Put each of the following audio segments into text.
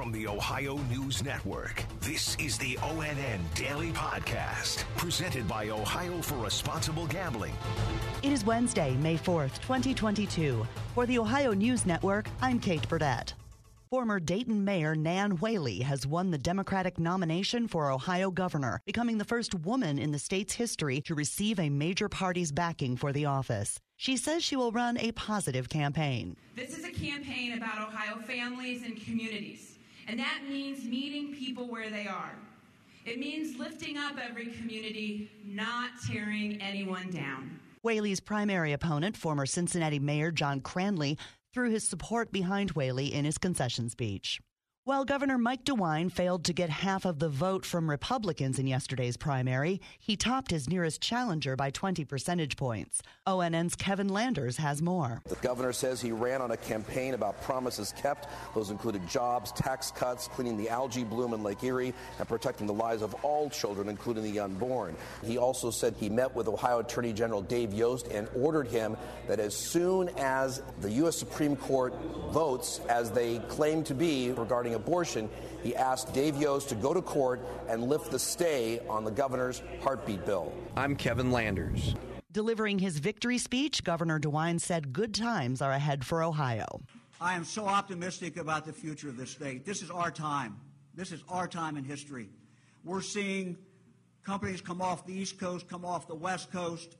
From the Ohio News Network, this is the ONN Daily Podcast, presented by Ohio for Responsible Gambling. It is Wednesday, May 4th, 2022. For the Ohio News Network, I'm Kate Burdett. Former Dayton Mayor Nan Whaley has won the Democratic nomination for Ohio governor, becoming the first woman in the state's history to receive a major party's backing for the office. She says she will run a positive campaign. This is a campaign about Ohio families and communities, and that means meeting people where they are. It means lifting up every community, not tearing anyone down. Whaley's primary opponent, former Cincinnati Mayor John Cranley, threw his support behind Whaley in his concession speech. While Governor Mike DeWine failed to get half of the vote from Republicans in yesterday's primary, he topped his nearest challenger by 20 percentage points. ONN's Kevin Landers has more. The governor says he ran on a campaign about promises kept. Those included jobs, tax cuts, cleaning the algae bloom in Lake Erie, and protecting the lives of all children, including the unborn. He also said he met with Ohio Attorney General Dave Yost and ordered him that as soon as the U.S. Supreme Court votes, as they claim to be regarding regarding abortion, he asked Dave Yost to go to court and lift the stay on the governor's heartbeat bill. I'm Kevin Landers. Delivering his victory speech, Governor DeWine said good times are ahead for Ohio. I am so optimistic about the future of this state. This is our time. This is our time in history. We're seeing companies come off the East Coast, come off the West Coast.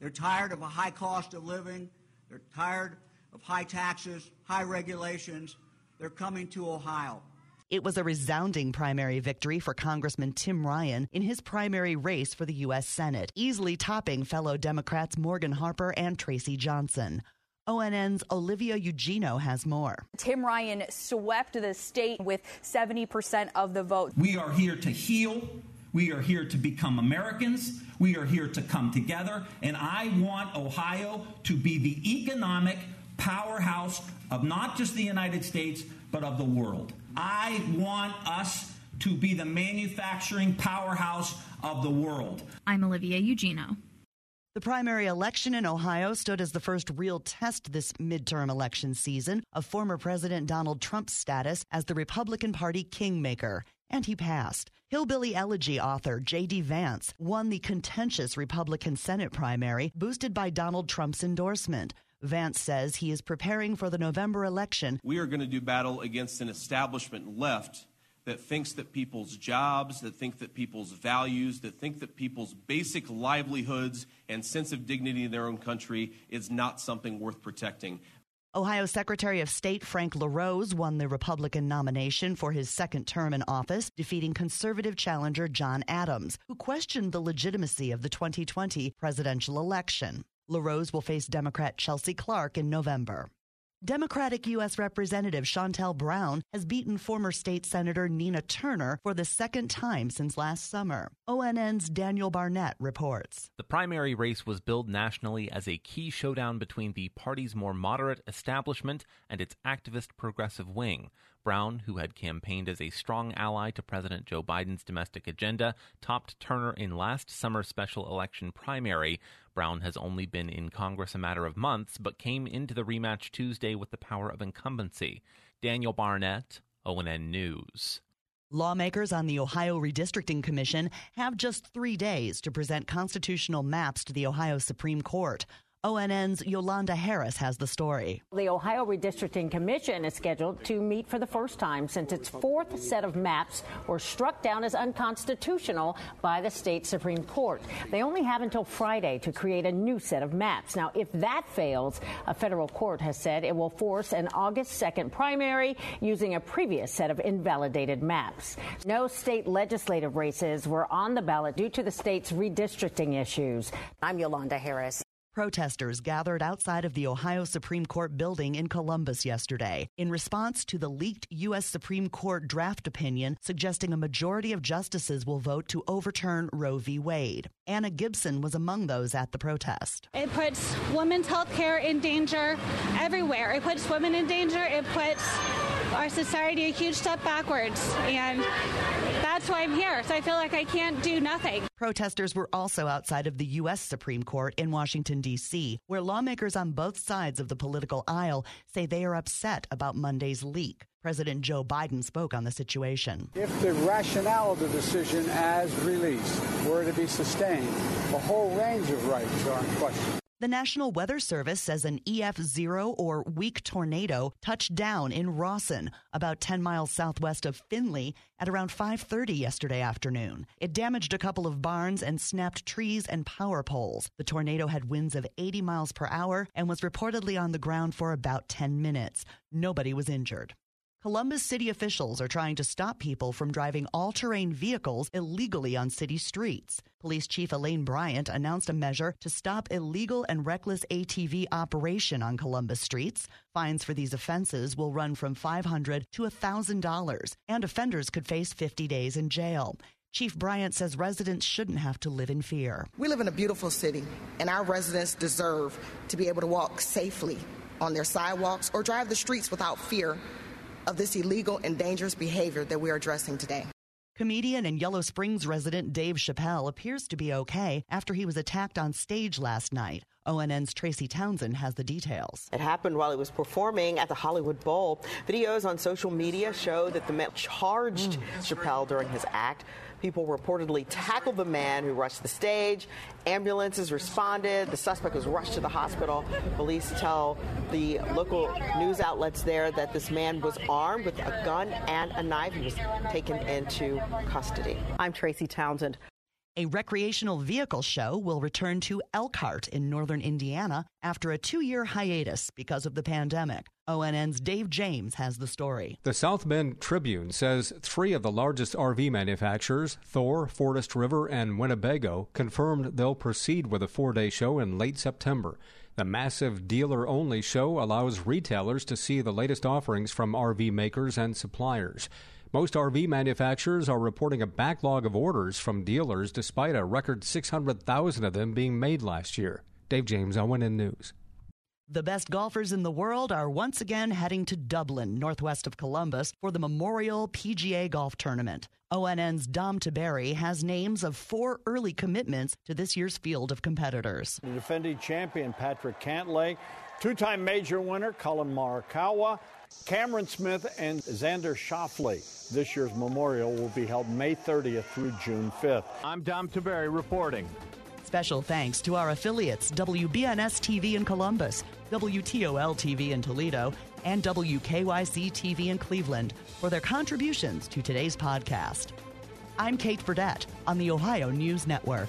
They're tired of a high cost of living. They're tired of high taxes, high regulations. They're coming to Ohio. It was a resounding primary victory for Congressman Tim Ryan in his primary race for the U.S. Senate, easily topping fellow Democrats Morgan Harper and Traci Johnson. ONN's Olivia Eugenio has more. Tim Ryan swept the state with 70% of the vote. We are here to heal. We are here to become Americans. We are here to come together. And I want Ohio to be the economic powerhouse of not just the United States, but of the world. I want us to be the manufacturing powerhouse of the world. I'm Olivia Eugenio. The primary election in Ohio stood as the first real test this midterm election season of former President Donald Trump's status as the Republican Party kingmaker, and he passed. Hillbilly Elegy author J.D. Vance won the contentious Republican Senate primary, boosted by Donald Trump's endorsement. Vance says he is preparing for the November election. We are going to do battle against an establishment left that thinks that people's jobs, that think that people's values, that think that people's basic livelihoods and sense of dignity in their own country is not something worth protecting. Ohio Secretary of State Frank LaRose won the Republican nomination for his second term in office, defeating conservative challenger John Adams, who questioned the legitimacy of the 2020 presidential election. LaRose will face Democrat Chelsea Clark in November. Democratic U.S. Representative Shontel Brown has beaten former state Senator Nina Turner for the second time since last summer. ONN's Daniel Barnett reports. The primary race was billed nationally as a key showdown between the party's more moderate establishment and its activist progressive wing. Brown, who had campaigned as a strong ally to President Joe Biden's domestic agenda, topped Turner in last summer's special election primary. Brown has only been in Congress a matter of months, but came into the rematch Tuesday with the power of incumbency. Daniel Barnett, ONN News. Lawmakers on the Ohio Redistricting Commission have just three days to present constitutional maps to the Ohio Supreme Court. ONN's Yolanda Harris has the story. The Ohio Redistricting Commission is scheduled to meet for the first time since its fourth set of maps were struck down as unconstitutional by the state Supreme Court. They only have until Friday to create a new set of maps. Now, if that fails, a federal court has said it will force an August 2nd primary using a previous set of invalidated maps. No state legislative races were on the ballot due to the state's redistricting issues. I'm Yolanda Harris. Protesters gathered outside of the Ohio Supreme Court building in Columbus yesterday in response to the leaked U.S. Supreme Court draft opinion suggesting a majority of justices will vote to overturn Roe v. Wade. Anna Gibson was among those at the protest. It puts women's health care in danger everywhere. It puts women in danger. It puts our society a huge step backwards. And that's why I'm here. So I feel like I can't do nothing. Protesters were also outside of the U.S. Supreme Court in Washington, D.C., where lawmakers on both sides of the political aisle say they are upset about Monday's leak. President Joe Biden spoke on the situation. If the rationale of the decision as released were to be sustained, a whole range of rights are in question. The National Weather Service says an EF0 or weak tornado touched down in Rawson, about 10 miles southwest of Findlay, at around 5:30 yesterday afternoon. It damaged a couple of barns and snapped trees and power poles. The tornado had winds of 80 miles per hour and was reportedly on the ground for about 10 minutes. Nobody was injured. Columbus city officials are trying to stop people from driving all terrain vehicles illegally on city streets. Police Chief Elaine Bryant announced a measure to stop illegal and reckless ATV operation on Columbus streets. Fines for these offenses will run from $500 to $1,000, and offenders could face 50 days in jail. Chief Bryant says residents shouldn't have to live in fear. We live in a beautiful city, and our residents deserve to be able to walk safely on their sidewalks or drive the streets without fear of this illegal and dangerous behavior that we are addressing today. Comedian and Yellow Springs resident Dave Chappelle appears to be okay after he was attacked on stage last night. ONN's Tracy Townsend has the details. It happened while he was performing at the Hollywood Bowl. Videos on social media show that the man charged mm. Chappelle during his act. People reportedly tackled the man who rushed the stage. Ambulances responded. The suspect was rushed to the hospital. Police tell the local news outlets there that this man was armed with a gun and a knife. He was taken into custody. I'm Tracy Townsend. A recreational vehicle show will return to Elkhart in northern Indiana after a two year hiatus because of the pandemic. ONN's Dave James has the story. The South Bend Tribune says three of the largest RV manufacturers, Thor, Forest River, and Winnebago, confirmed they'll proceed with a four day show in late September. The massive dealer only show allows retailers to see the latest offerings from RV makers and suppliers. Most RV manufacturers are reporting a backlog of orders from dealers despite a record 600,000 of them being made last year. Dave James, ONN News. The best golfers in the world are once again heading to Dublin, northwest of Columbus, for the Memorial PGA Golf Tournament. ONN's Dom Tiberi has names of four early commitments to this year's field of competitors. The defending champion Patrick Cantlay, two time major winner Collin Morikawa, Cameron Smith and Xander Schauffele. This year's memorial will be held May 30th through June 5th. I'm Dom Tiberi reporting. Special thanks to our affiliates WBNS TV in Columbus, WTOL TV in Toledo, and WKYC TV in Cleveland for their contributions to today's podcast. I'm Kate Fredette on the Ohio News Network.